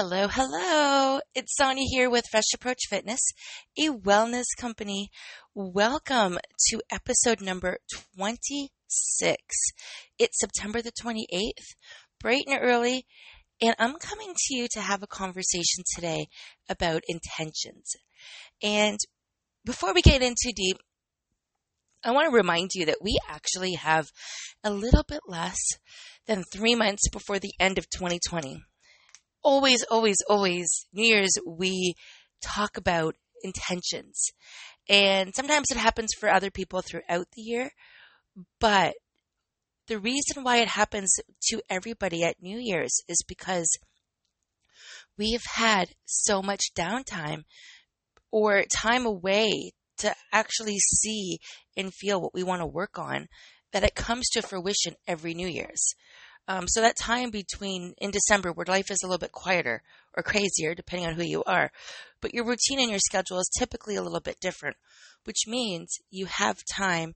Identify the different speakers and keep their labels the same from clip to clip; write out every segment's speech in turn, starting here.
Speaker 1: Hello, hello. It's Sonya here with Fresh Approach Fitness, a wellness company. Welcome to episode number 26. It's September the 28th, bright and early, and I'm coming to you to have a conversation today about intentions. And before we get into deep, I want to remind you that we actually have a little bit less than three months before the end of 2020 always, always, always, New Year's, we talk about intentions. And sometimes it happens for other people throughout the year. But the reason why it happens to everybody at New Year's is because we've had so much downtime or time away to actually see and feel what we want to work on that it comes to fruition every New Year's. Um, so that time between in December where life is a little bit quieter or crazier, depending on who you are, but your routine and your schedule is typically a little bit different, which means you have time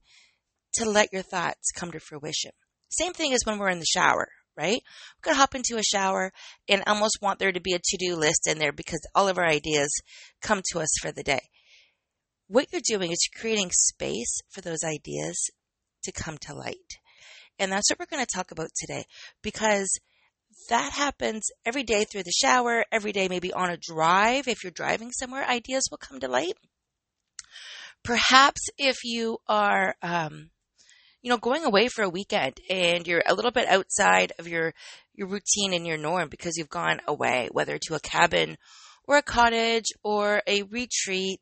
Speaker 1: to let your thoughts come to fruition. Same thing as when we're in the shower, right? We could hop into a shower and almost want there to be a to-do list in there because all of our ideas come to us for the day. What you're doing is creating space for those ideas to come to light. And that's what we're going to talk about today because that happens every day through the shower, every day, maybe on a drive. If you're driving somewhere, ideas will come to light. Perhaps if you are, um, you know, going away for a weekend and you're a little bit outside of your, your routine and your norm because you've gone away, whether to a cabin or a cottage or a retreat,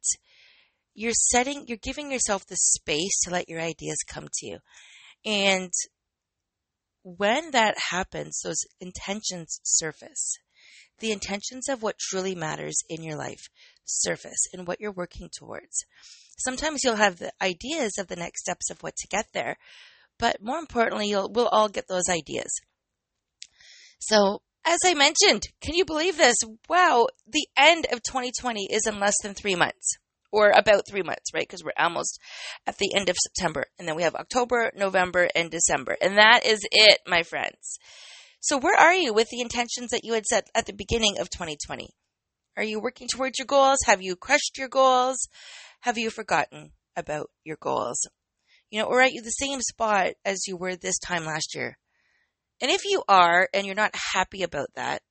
Speaker 1: you're setting, you're giving yourself the space to let your ideas come to you. And when that happens, those intentions surface. The intentions of what truly matters in your life surface and what you're working towards. Sometimes you'll have the ideas of the next steps of what to get there, but more importantly, you'll, we'll all get those ideas. So, as I mentioned, can you believe this? Wow, the end of 2020 is in less than three months or about three months, right? Because we're almost at the end of September. And then we have October, November, and December. And that is it, my friends. So where are you with the intentions that you had set at the beginning of 2020? Are you working towards your goals? Have you crushed your goals? Have you forgotten about your goals? You know, or are you the same spot as you were this time last year? And if you are and you're not happy about that,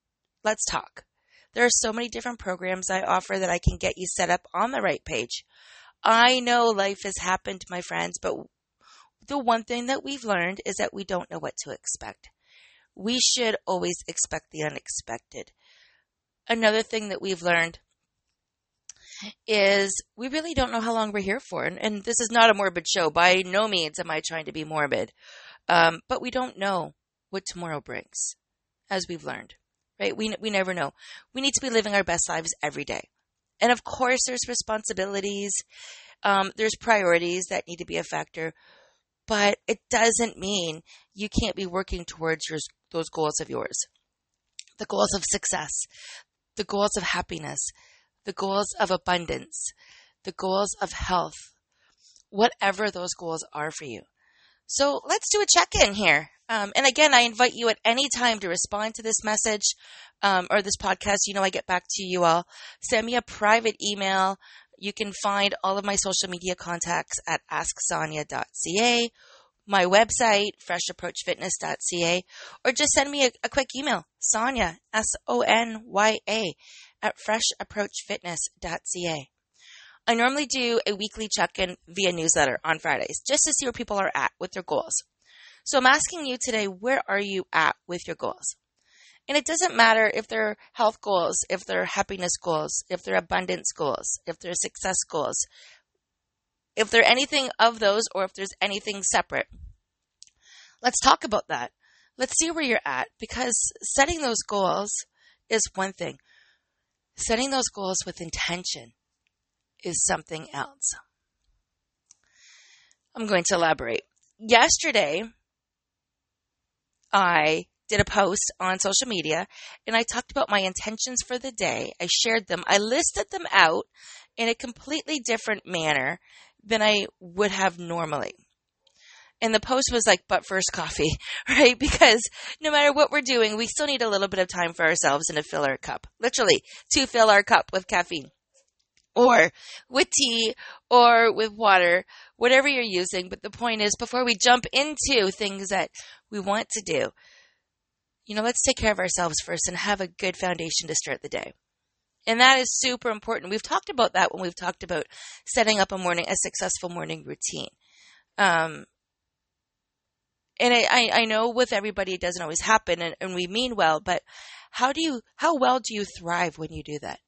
Speaker 1: let's talk. There are so many different programs I offer that I can get you set up on the right page. I know life has happened, my friends, but the one thing that we've learned is that we don't know what to expect. We should always expect the unexpected. Another thing that we've learned is we really don't know how long we're here for. And, and, this is not a morbid show. By no means am I trying to be morbid. Um, but we don't know what tomorrow brings, as we've learned right? We, we never know. We need to be living our best lives every day. And of course, there's responsibilities, um, there's priorities that need to be a factor, but it doesn't mean you can't be working towards your, those goals of yours. The goals of success, the goals of happiness, the goals of abundance, the goals of health, whatever those goals are for you. So let's do a check in here. Um, and again, I invite you at any time to respond to this message um, or this podcast. You know, I get back to you all. Send me a private email. You can find all of my social media contacts at asksonya.ca, my website, freshapproachfitness.ca, or just send me a, a quick email, Sonya, S O N Y A, at freshapproachfitness.ca. I normally do a weekly check in via newsletter on Fridays just to see where people are at with their goals. So I'm asking you today, where are you at with your goals? And it doesn't matter if they're health goals, if they're happiness goals, if they're abundance goals, if they're success goals, if they're anything of those or if there's anything separate. Let's talk about that. Let's see where you're at because setting those goals is one thing. Setting those goals with intention is something else. I'm going to elaborate. Yesterday, I did a post on social media and I talked about my intentions for the day. I shared them. I listed them out in a completely different manner than I would have normally. And the post was like, but first coffee, right? Because no matter what we're doing, we still need a little bit of time for ourselves and to fill our cup. Literally, to fill our cup with caffeine or with tea or with water, whatever you're using. But the point is, before we jump into things that we want to do, you know, let's take care of ourselves first and have a good foundation to start the day. And that is super important. We've talked about that when we've talked about setting up a morning, a successful morning routine. Um, and I, I know with everybody it doesn't always happen and, and we mean well, but how do you, how well do you thrive when you do that?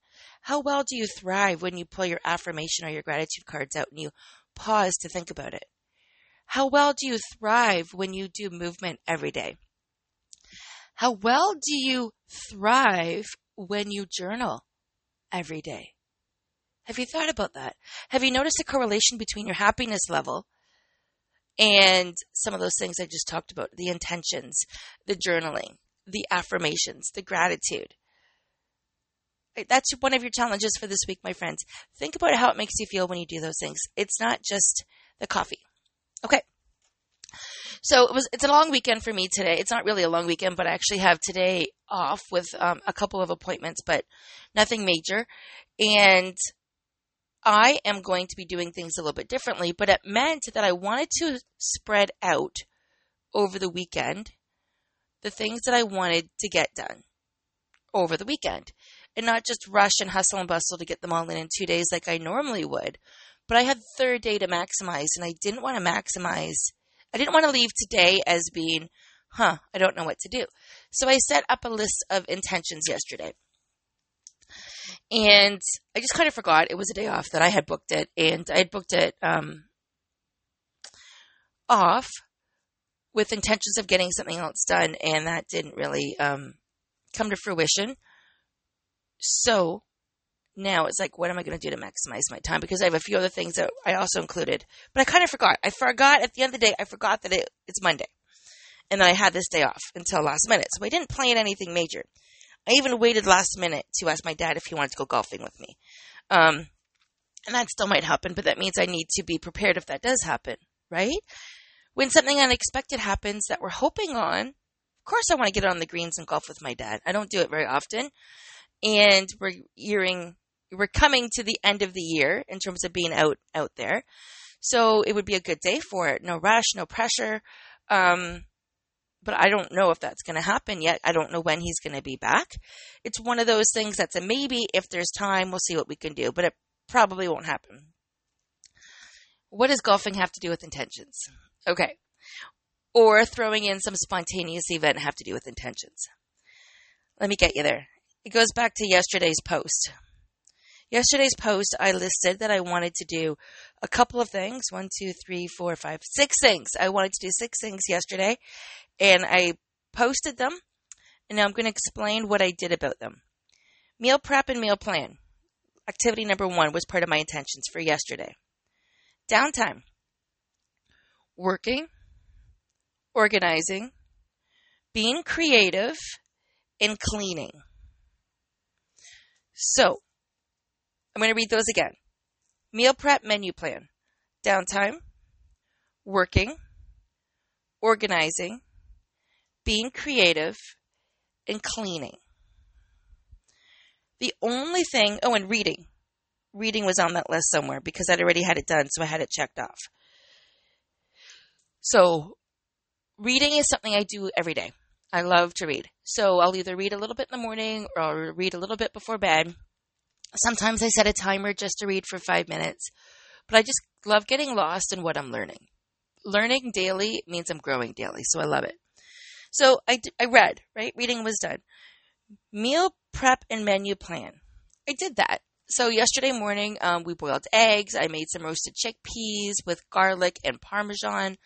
Speaker 1: How well do you thrive when you pull your affirmation or your gratitude cards out and you pause to think about it? How well do you thrive when you do movement every day? How well do you thrive when you journal every day? Have you thought about that? Have you noticed a correlation between your happiness level and some of those things I just talked about the intentions, the journaling, the affirmations, the gratitude? That's one of your challenges for this week, my friends. Think about how it makes you feel when you do those things. It's not just the coffee. Okay. So it was. It's a long weekend for me today. It's not really a long weekend, but I actually have today off with um, a couple of appointments, but nothing major. And I am going to be doing things a little bit differently. But it meant that I wanted to spread out over the weekend the things that I wanted to get done over the weekend and not just rush and hustle and bustle to get them all in in two days like I normally would. But I had the third day to maximize, and I didn't want to maximize. I didn't want to leave today as being, huh, I don't know what to do. So I set up a list of intentions yesterday. And I just kind of forgot it was a day off that I had booked it, and I had booked it um, off with intentions of getting something else done, and that didn't really um, come to fruition. So now it's like, what am I going to do to maximize my time? Because I have a few other things that I also included, but I kind of forgot. I forgot at the end of the day, I forgot that it, it's Monday and that I had this day off until last minute. So I didn't plan anything major. I even waited last minute to ask my dad if he wanted to go golfing with me. Um, and that still might happen, but that means I need to be prepared if that does happen, right? When something unexpected happens that we're hoping on, of course I want to get on the greens and golf with my dad. I don't do it very often and we're yearing, we're coming to the end of the year in terms of being out out there. So it would be a good day for it. No rush, no pressure. Um, but I don't know if that's going to happen yet. I don't know when he's going to be back. It's one of those things that's a maybe. If there's time, we'll see what we can do, but it probably won't happen. What does golfing have to do with intentions? Okay. Or throwing in some spontaneous event have to do with intentions? Let me get you there. It goes back to yesterday's post. Yesterday's post, I listed that I wanted to do a couple of things one, two, three, four, five, six things. I wanted to do six things yesterday, and I posted them, and now I'm going to explain what I did about them. Meal prep and meal plan. Activity number one was part of my intentions for yesterday. Downtime. Working, organizing, being creative, and cleaning. So, I'm going to read those again. Meal prep menu plan. Downtime, working, organizing, being creative, and cleaning. The only thing, oh, and reading. Reading was on that list somewhere because I'd already had it done, so I had it checked off. So, reading is something I do every day. I love to read. So I'll either read a little bit in the morning or I'll read a little bit before bed. Sometimes I set a timer just to read for five minutes, but I just love getting lost in what I'm learning. Learning daily means I'm growing daily, so I love it. So I, I read, right? Reading was done. Meal prep and menu plan. I did that. So yesterday morning, um, we boiled eggs. I made some roasted chickpeas with garlic and parmesan.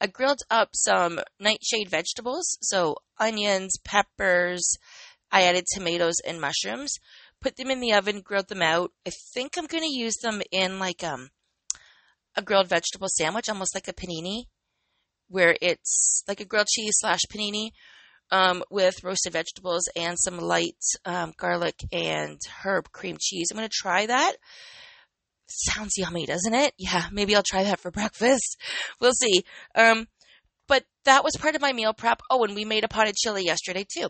Speaker 1: I grilled up some nightshade vegetables, so onions, peppers. I added tomatoes and mushrooms. Put them in the oven, grilled them out. I think I'm going to use them in like um a grilled vegetable sandwich, almost like a panini, where it's like a grilled cheese slash panini um, with roasted vegetables and some light um, garlic and herb cream cheese. I'm going to try that. Sounds yummy, doesn't it? Yeah, maybe I'll try that for breakfast. We'll see. Um, but that was part of my meal prep. Oh, and we made a pot of chili yesterday too.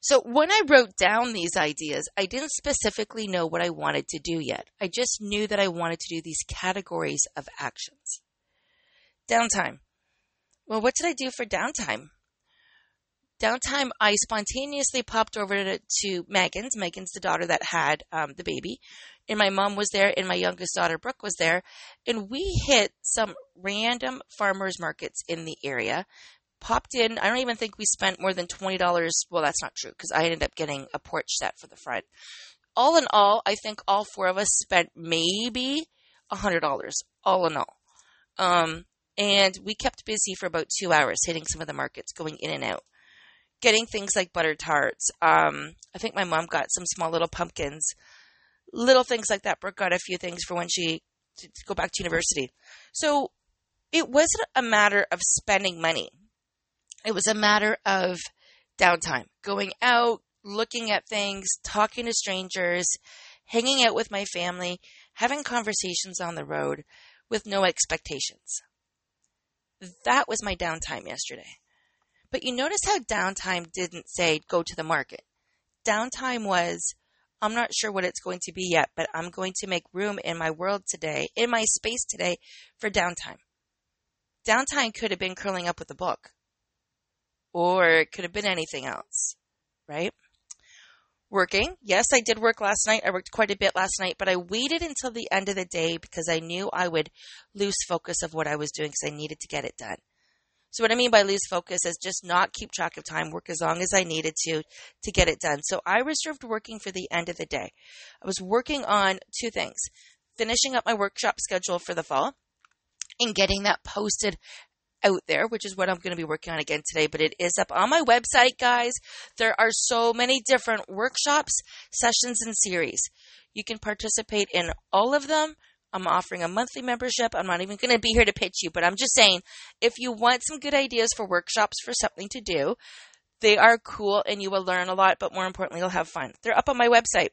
Speaker 1: So when I wrote down these ideas, I didn't specifically know what I wanted to do yet. I just knew that I wanted to do these categories of actions. Downtime. Well, what did I do for downtime? Downtime, I spontaneously popped over to, to Megan's. Megan's the daughter that had um, the baby. And my mom was there, and my youngest daughter, Brooke, was there. And we hit some random farmers markets in the area popped in. I don't even think we spent more than $20. Well, that's not true because I ended up getting a porch set for the front. All in all, I think all four of us spent maybe $100 all in all. Um, and we kept busy for about two hours hitting some of the markets, going in and out, getting things like butter tarts. Um, I think my mom got some small little pumpkins, little things like that. Brooke got a few things for when she to go back to university. So it wasn't a matter of spending money. It was a matter of downtime, going out, looking at things, talking to strangers, hanging out with my family, having conversations on the road with no expectations. That was my downtime yesterday. But you notice how downtime didn't say go to the market. Downtime was I'm not sure what it's going to be yet, but I'm going to make room in my world today, in my space today for downtime. Downtime could have been curling up with a book or it could have been anything else, right? Working. Yes, I did work last night. I worked quite a bit last night, but I waited until the end of the day because I knew I would lose focus of what I was doing because I needed to get it done. So what I mean by lose focus is just not keep track of time, work as long as I needed to to get it done. So I reserved working for the end of the day. I was working on two things. Finishing up my workshop schedule for the fall and getting that posted out there, which is what I'm going to be working on again today, but it is up on my website, guys. There are so many different workshops, sessions, and series. You can participate in all of them. I'm offering a monthly membership. I'm not even going to be here to pitch you, but I'm just saying if you want some good ideas for workshops for something to do, they are cool and you will learn a lot, but more importantly, you'll have fun. They're up on my website.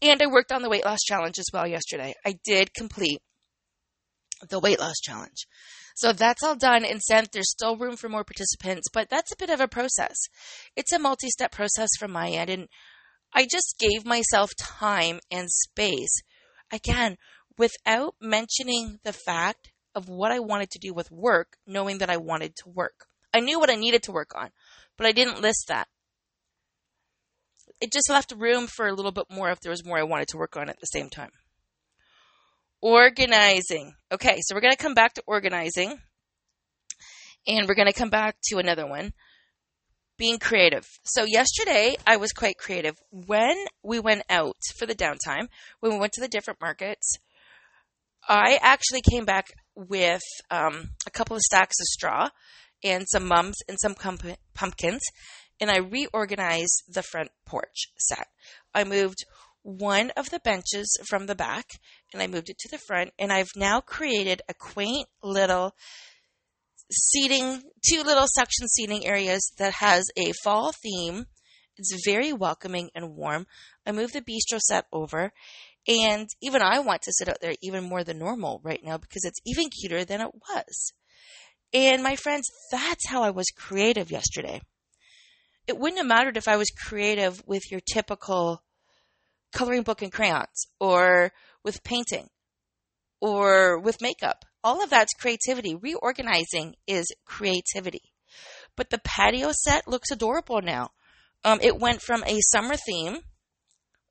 Speaker 1: And I worked on the weight loss challenge as well yesterday. I did complete the weight loss challenge. So that's all done and sent. There's still room for more participants, but that's a bit of a process. It's a multi step process from my end. And I just gave myself time and space, again, without mentioning the fact of what I wanted to do with work, knowing that I wanted to work. I knew what I needed to work on, but I didn't list that. It just left room for a little bit more if there was more I wanted to work on at the same time. Organizing. Okay, so we're going to come back to organizing. And we're going to come back to another one being creative. So, yesterday I was quite creative. When we went out for the downtime, when we went to the different markets, I actually came back with um, a couple of stacks of straw and some mums and some pumpkins, and I reorganized the front porch set. I moved one of the benches from the back and I moved it to the front. And I've now created a quaint little seating, two little section seating areas that has a fall theme. It's very welcoming and warm. I moved the bistro set over, and even I want to sit out there even more than normal right now because it's even cuter than it was. And my friends, that's how I was creative yesterday. It wouldn't have mattered if I was creative with your typical coloring book and crayons or with painting or with makeup. All of that's creativity. Reorganizing is creativity. But the patio set looks adorable now. Um, it went from a summer theme,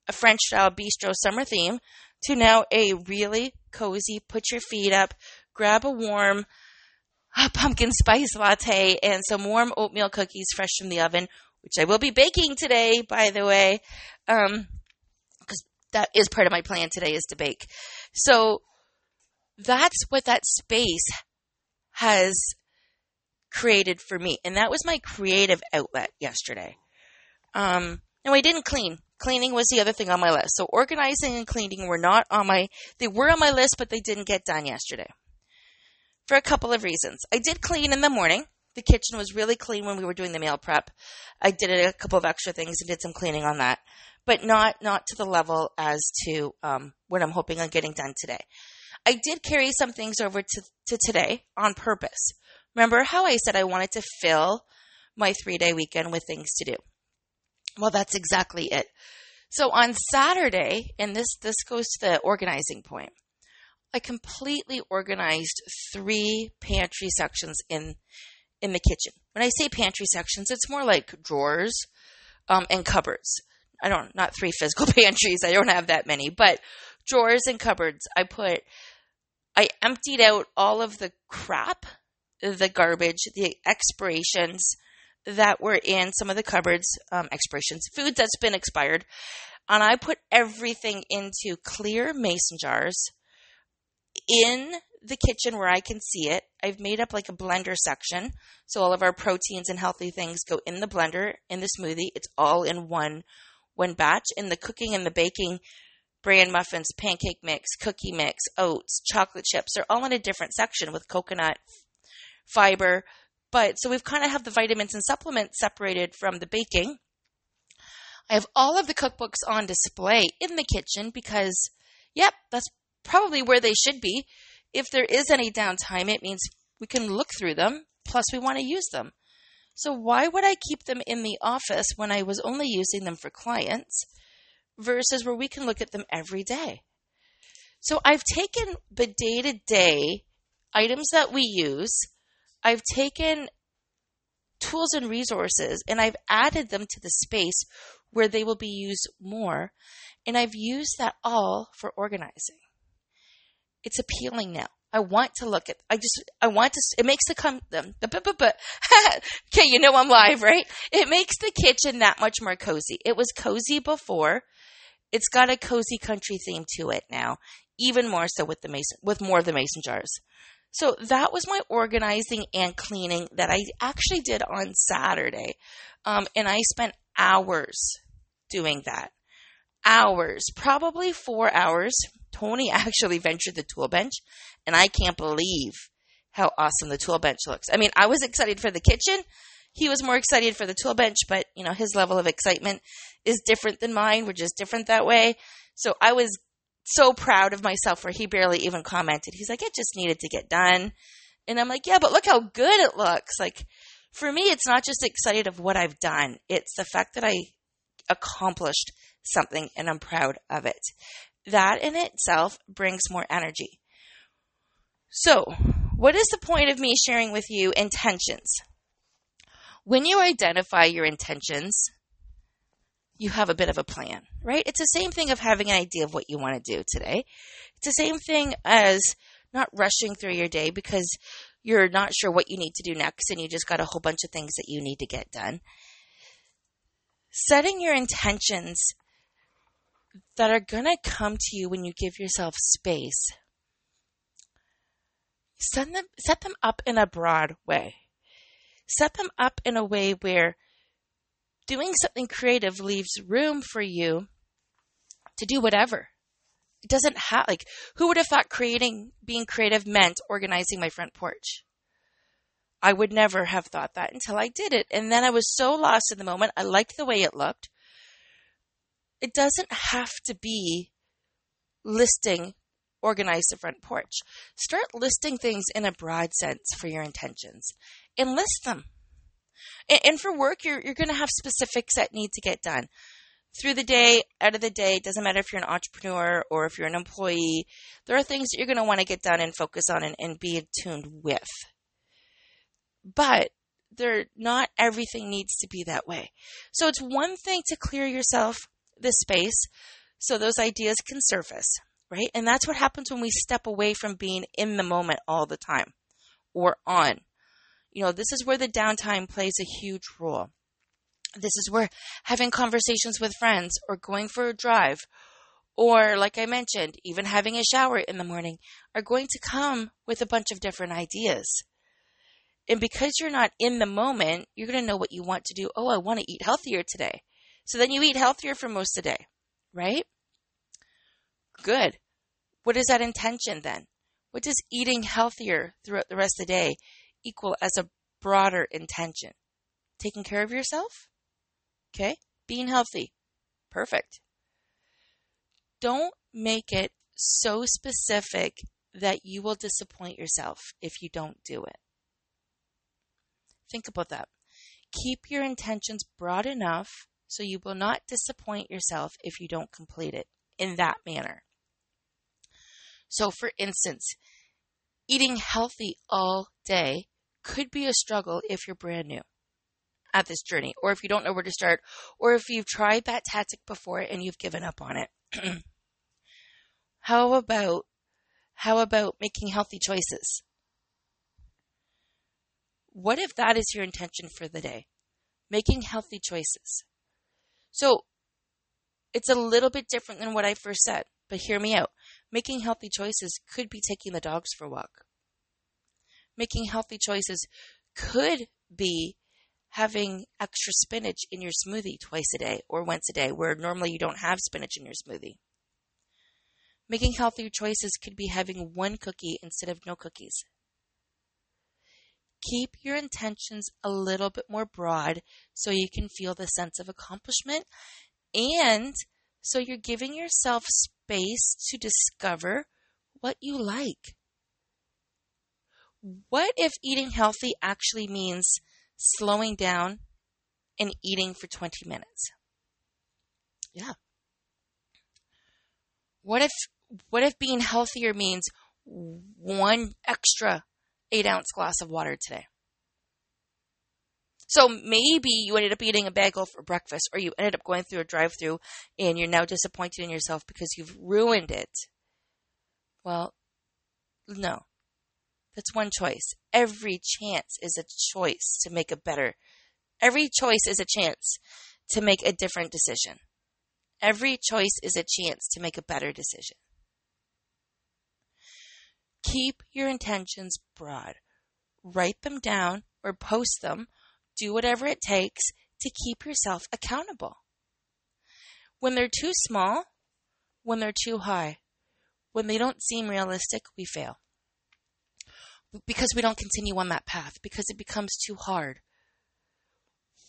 Speaker 1: a French style bistro summer theme, to now a really cozy, put your feet up, grab a warm uh, pumpkin spice latte and some warm oatmeal cookies fresh from the oven, which I will be baking today, by the way. Um, that is part of my plan today is to bake. So that's what that space has created for me. And that was my creative outlet yesterday. Um, no, I didn't clean. Cleaning was the other thing on my list. So organizing and cleaning were not on my, they were on my list, but they didn't get done yesterday. For a couple of reasons. I did clean in the morning. The kitchen was really clean when we were doing the meal prep. I did a couple of extra things and did some cleaning on that. But not not to the level as to um, what I'm hoping on getting done today. I did carry some things over to, to today on purpose. Remember how I said I wanted to fill my three day weekend with things to do? Well, that's exactly it. So on Saturday, and this this goes to the organizing point, I completely organized three pantry sections in in the kitchen. When I say pantry sections, it's more like drawers um, and cupboards. I don't not three physical pantries. I don't have that many, but drawers and cupboards. I put I emptied out all of the crap, the garbage, the expirations that were in some of the cupboards, um, expirations, food that's been expired, and I put everything into clear mason jars in the kitchen where I can see it. I've made up like a blender section. So all of our proteins and healthy things go in the blender in the smoothie. It's all in one one batch. In the cooking and the baking, bran muffins, pancake mix, cookie mix, oats, chocolate chips, they're all in a different section with coconut fiber. But so we've kind of have the vitamins and supplements separated from the baking. I have all of the cookbooks on display in the kitchen because, yep, that's probably where they should be. If there is any downtime, it means we can look through them, plus, we want to use them. So, why would I keep them in the office when I was only using them for clients versus where we can look at them every day? So, I've taken the day to day items that we use, I've taken tools and resources, and I've added them to the space where they will be used more. And I've used that all for organizing it's appealing now. I want to look at. I just. I want to. It makes the come. The, the, but, but, okay, you know I'm live, right? It makes the kitchen that much more cozy. It was cozy before. It's got a cozy country theme to it now, even more so with the mason, with more of the mason jars. So that was my organizing and cleaning that I actually did on Saturday, um, and I spent hours doing that. Hours, probably four hours, Tony actually ventured the tool bench, and I can't believe how awesome the tool bench looks. I mean, I was excited for the kitchen. He was more excited for the tool bench, but you know, his level of excitement is different than mine. We're just different that way. So I was so proud of myself where he barely even commented. He's like, it just needed to get done. And I'm like, yeah, but look how good it looks. Like for me, it's not just excited of what I've done. It's the fact that I accomplished something and I'm proud of it that in itself brings more energy. So, what is the point of me sharing with you intentions? When you identify your intentions, you have a bit of a plan, right? It's the same thing of having an idea of what you want to do today. It's the same thing as not rushing through your day because you're not sure what you need to do next and you just got a whole bunch of things that you need to get done. Setting your intentions that are going to come to you when you give yourself space. Set them, set them up in a broad way. Set them up in a way where doing something creative leaves room for you to do whatever. It doesn't have, like, who would have thought creating, being creative meant organizing my front porch? I would never have thought that until I did it. And then I was so lost in the moment. I liked the way it looked. It doesn't have to be listing organize the front porch. Start listing things in a broad sense for your intentions and list them. And, and for work, you're, you're going to have specifics that need to get done through the day, out of the day. It doesn't matter if you're an entrepreneur or if you're an employee. There are things that you're going to want to get done and focus on and, and be attuned with. But there, not everything needs to be that way. So it's one thing to clear yourself this space so those ideas can surface, right? And that's what happens when we step away from being in the moment all the time or on. You know, this is where the downtime plays a huge role. This is where having conversations with friends or going for a drive or, like I mentioned, even having a shower in the morning are going to come with a bunch of different ideas. And because you're not in the moment, you're going to know what you want to do. Oh, I want to eat healthier today. So then you eat healthier for most of the day, right? Good. What is that intention then? What does eating healthier throughout the rest of the day equal as a broader intention? Taking care of yourself? Okay? Being healthy. Perfect. Don't make it so specific that you will disappoint yourself if you don't do it. Think about that. Keep your intentions broad enough so you will not disappoint yourself if you don't complete it in that manner. So, for instance, eating healthy all day could be a struggle if you're brand new at this journey, or if you don't know where to start, or if you've tried that tactic before and you've given up on it. how about how about making healthy choices? What if that is your intention for the day? Making healthy choices. So, it's a little bit different than what I first said, but hear me out. Making healthy choices could be taking the dogs for a walk. Making healthy choices could be having extra spinach in your smoothie twice a day or once a day, where normally you don't have spinach in your smoothie. Making healthier choices could be having one cookie instead of no cookies. Keep your intentions a little bit more broad so you can feel the sense of accomplishment and so you're giving yourself space to discover what you like. What if eating healthy actually means slowing down and eating for 20 minutes. Yeah. What if what if being healthier means one extra eight ounce glass of water today? So maybe you ended up eating a bagel for breakfast, or you ended up going through a drive through and you're now disappointed in yourself because you've ruined it. Well, no. That's one choice. Every chance is a choice to make a better. Every choice is a chance to make a different decision. Every choice is a chance to make a better decision. Keep your intentions broad. Write them down or post them. Do whatever it takes to keep yourself accountable. When they're too small, when they're too high, when they don't seem realistic, we fail because we don't continue on that path because it becomes too hard.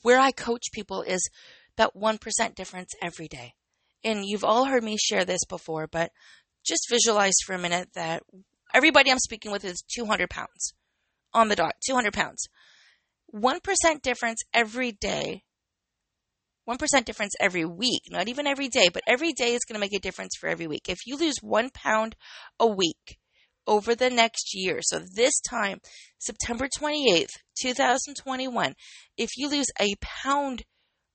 Speaker 1: Where I coach people is that 1% difference every day. And you've all heard me share this before, but just visualize for a minute that everybody I'm speaking with is 200 pounds on the dot, 200 pounds. 1% difference every day 1% difference every week, not even every day, but every day is going to make a difference for every week. If you lose one pound a week, over the next year. So this time, September 28th, 2021, if you lose a pound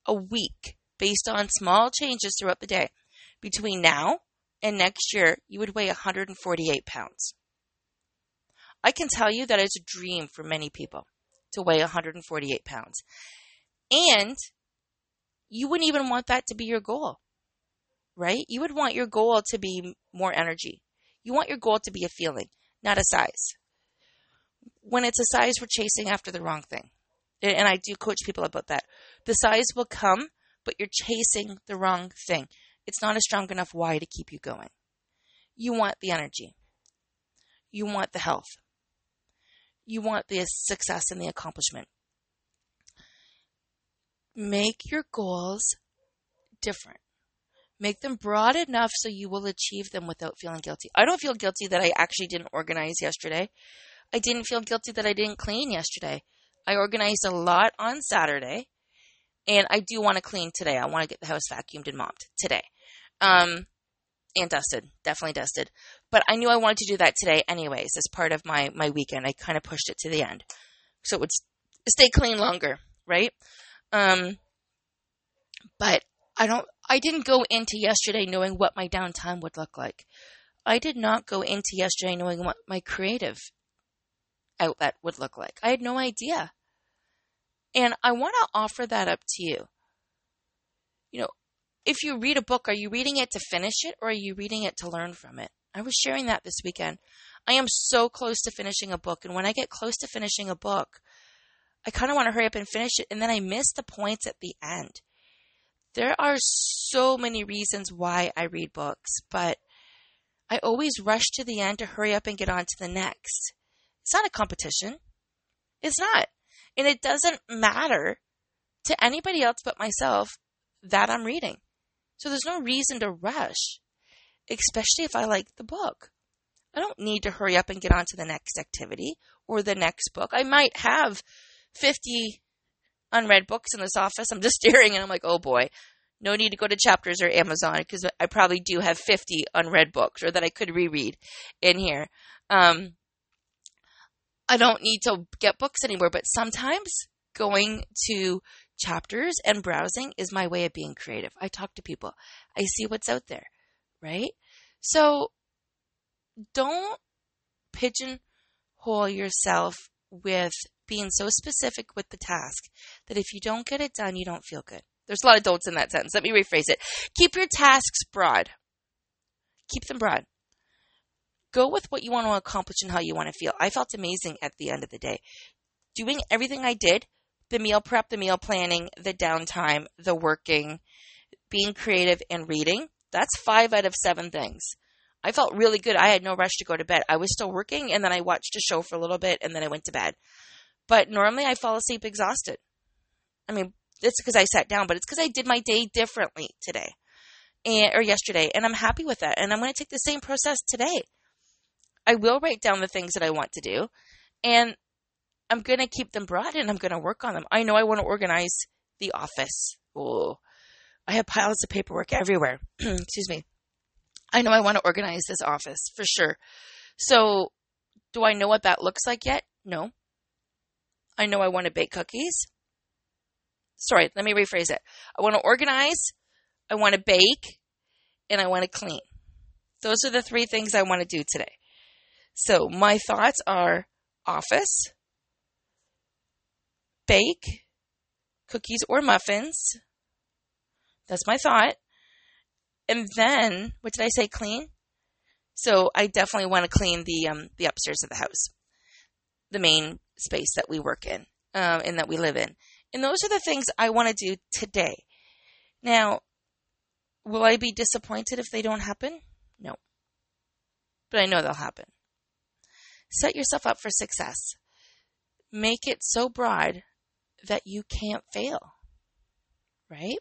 Speaker 1: a week based on small changes throughout the day, between now and next year, you would weigh 148 pounds. I can tell you that it's a dream for many people to weigh 148 pounds. And you wouldn't even want that to be your goal, right? You would want your goal to be more energy, you want your goal to be a feeling, not a size. When it's a size, we're chasing after the wrong thing. And I do coach people about that. The size will come, but you're chasing the wrong thing. It's not a strong enough why to keep you going. You want the energy. You want the health. You want the success and the accomplishment. Make your goals different. Make them broad enough so you will achieve them without feeling guilty. I don't feel guilty that I actually didn't organize yesterday. I didn't feel guilty that I didn't clean yesterday. I organized a lot on Saturday, and I do want to clean today. I want to get the house vacuumed and mopped today. Um, and dusted, definitely dusted. But I knew I wanted to do that today anyways as part of my my weekend. I kind of pushed it to the end. So it would stay clean longer, right? Um but I don't I didn't go into yesterday knowing what my downtime would look like. I did not go into yesterday knowing what my creative outlet would look like. I had no idea. And I want to offer that up to you. You know, if you read a book, are you reading it to finish it or are you reading it to learn from it? I was sharing that this weekend. I am so close to finishing a book. And when I get close to finishing a book, I kind of want to hurry up and finish it. And then I miss the points at the end. There are so many reasons why I read books, but I always rush to the end to hurry up and get on to the next. It's not a competition. It's not. And it doesn't matter to anybody else but myself that I'm reading. So there's no reason to rush, especially if I like the book. I don't need to hurry up and get on to the next activity or the next book. I might have 50 unread books in this office. I'm just staring and I'm like, oh boy, no need to go to chapters or Amazon because I probably do have 50 unread books or that I could reread in here. Um, I don't need to get books anymore, but sometimes going to chapters and browsing is my way of being creative. I talk to people, I see what's out there, right? So don't pigeonhole yourself with being so specific with the task that if you don't get it done, you don't feel good. There's a lot of don'ts in that sentence. Let me rephrase it. Keep your tasks broad. Keep them broad. Go with what you want to accomplish and how you want to feel. I felt amazing at the end of the day. Doing everything I did the meal prep, the meal planning, the downtime, the working, being creative, and reading. That's five out of seven things. I felt really good. I had no rush to go to bed. I was still working and then I watched a show for a little bit and then I went to bed. But normally I fall asleep exhausted. I mean, it's because I sat down, but it's because I did my day differently today and, or yesterday. And I'm happy with that. And I'm going to take the same process today. I will write down the things that I want to do. And I'm going to keep them broad and I'm going to work on them. I know I want to organize the office. Oh, I have piles of paperwork everywhere. Excuse me. I know I want to organize this office for sure. So, do I know what that looks like yet? No. I know I want to bake cookies. Sorry, let me rephrase it. I want to organize, I want to bake, and I want to clean. Those are the three things I want to do today. So, my thoughts are office, bake cookies or muffins. That's my thought. And then, what did I say? Clean. So I definitely want to clean the um, the upstairs of the house, the main space that we work in um, and that we live in. And those are the things I want to do today. Now, will I be disappointed if they don't happen? No. But I know they'll happen. Set yourself up for success. Make it so broad that you can't fail. Right?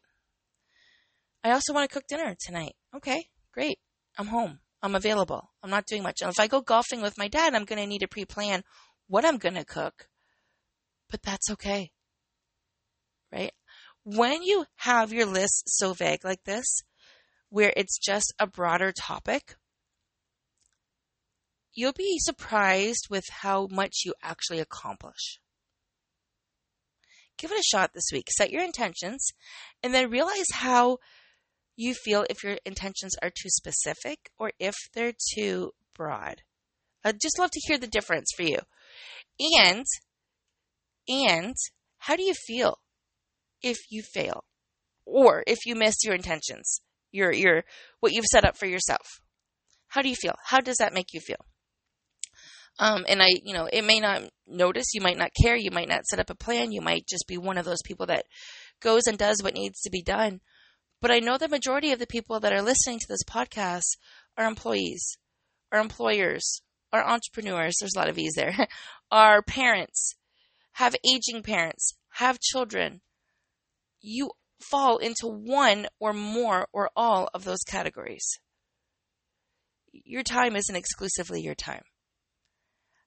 Speaker 1: I also want to cook dinner tonight. Okay, great. I'm home. I'm available. I'm not doing much. And if I go golfing with my dad, I'm going to need to pre plan what I'm going to cook. But that's okay. Right? When you have your list so vague like this, where it's just a broader topic, you'll be surprised with how much you actually accomplish give it a shot this week. Set your intentions and then realize how you feel if your intentions are too specific or if they're too broad. I'd just love to hear the difference for you. And, and how do you feel if you fail or if you miss your intentions, your, your, what you've set up for yourself? How do you feel? How does that make you feel? Um, and I, you know, it may not notice, you might not care, you might not set up a plan, you might just be one of those people that goes and does what needs to be done. But I know the majority of the people that are listening to this podcast are employees, are employers, are entrepreneurs. There's a lot of E's there. are parents, have aging parents, have children. You fall into one or more or all of those categories. Your time isn't exclusively your time.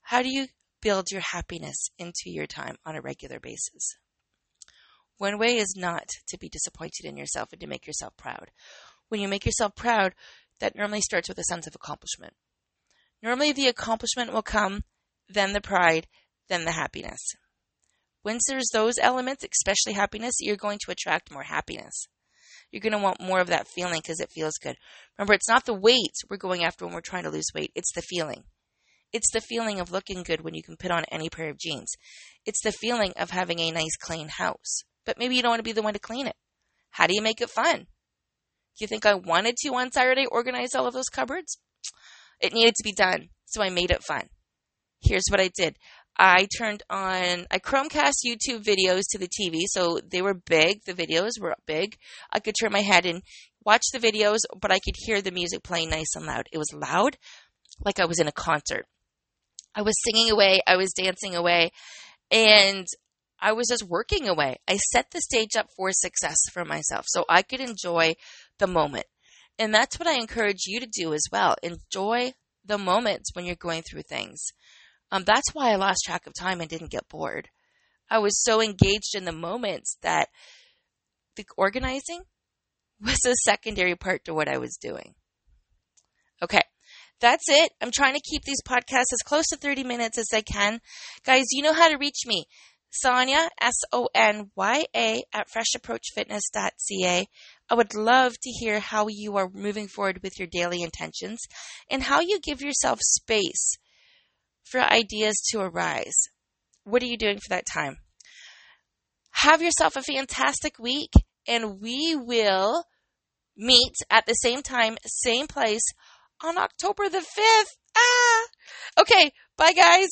Speaker 1: How do you build your happiness into your time on a regular basis? One way is not to be disappointed in yourself and to make yourself proud. When you make yourself proud, that normally starts with a sense of accomplishment. Normally, the accomplishment will come, then the pride, then the happiness. Once there's those elements, especially happiness, you're going to attract more happiness. You're going to want more of that feeling because it feels good. Remember, it's not the weight we're going after when we're trying to lose weight, it's the feeling. It's the feeling of looking good when you can put on any pair of jeans. It's the feeling of having a nice clean house. But maybe you don't want to be the one to clean it. How do you make it fun? Do you think I wanted to on Saturday organize all of those cupboards? It needed to be done, so I made it fun. Here's what I did. I turned on, I Chromecast YouTube videos to the TV, so they were big. The videos were big. I could turn my head and watch the videos, but I could hear the music playing nice and loud. It was loud, like I was in a concert. I was singing away, I was dancing away, and I was just working away. I set the stage up for success for myself so I could enjoy the moment. And that's what I encourage you to do as well. Enjoy the moments when you're going through things. Um, that's why I lost track of time and didn't get bored. I was so engaged in the moments that the organizing was a secondary part to what I was doing. Okay, that's it. I'm trying to keep these podcasts as close to 30 minutes as I can. Guys, you know how to reach me. Sonya, S O N Y A, at freshapproachfitness.ca. I would love to hear how you are moving forward with your daily intentions and how you give yourself space for ideas to arise. What are you doing for that time? Have yourself a fantastic week, and we will meet at the same time, same place on October the 5th. Ah! Okay, bye guys.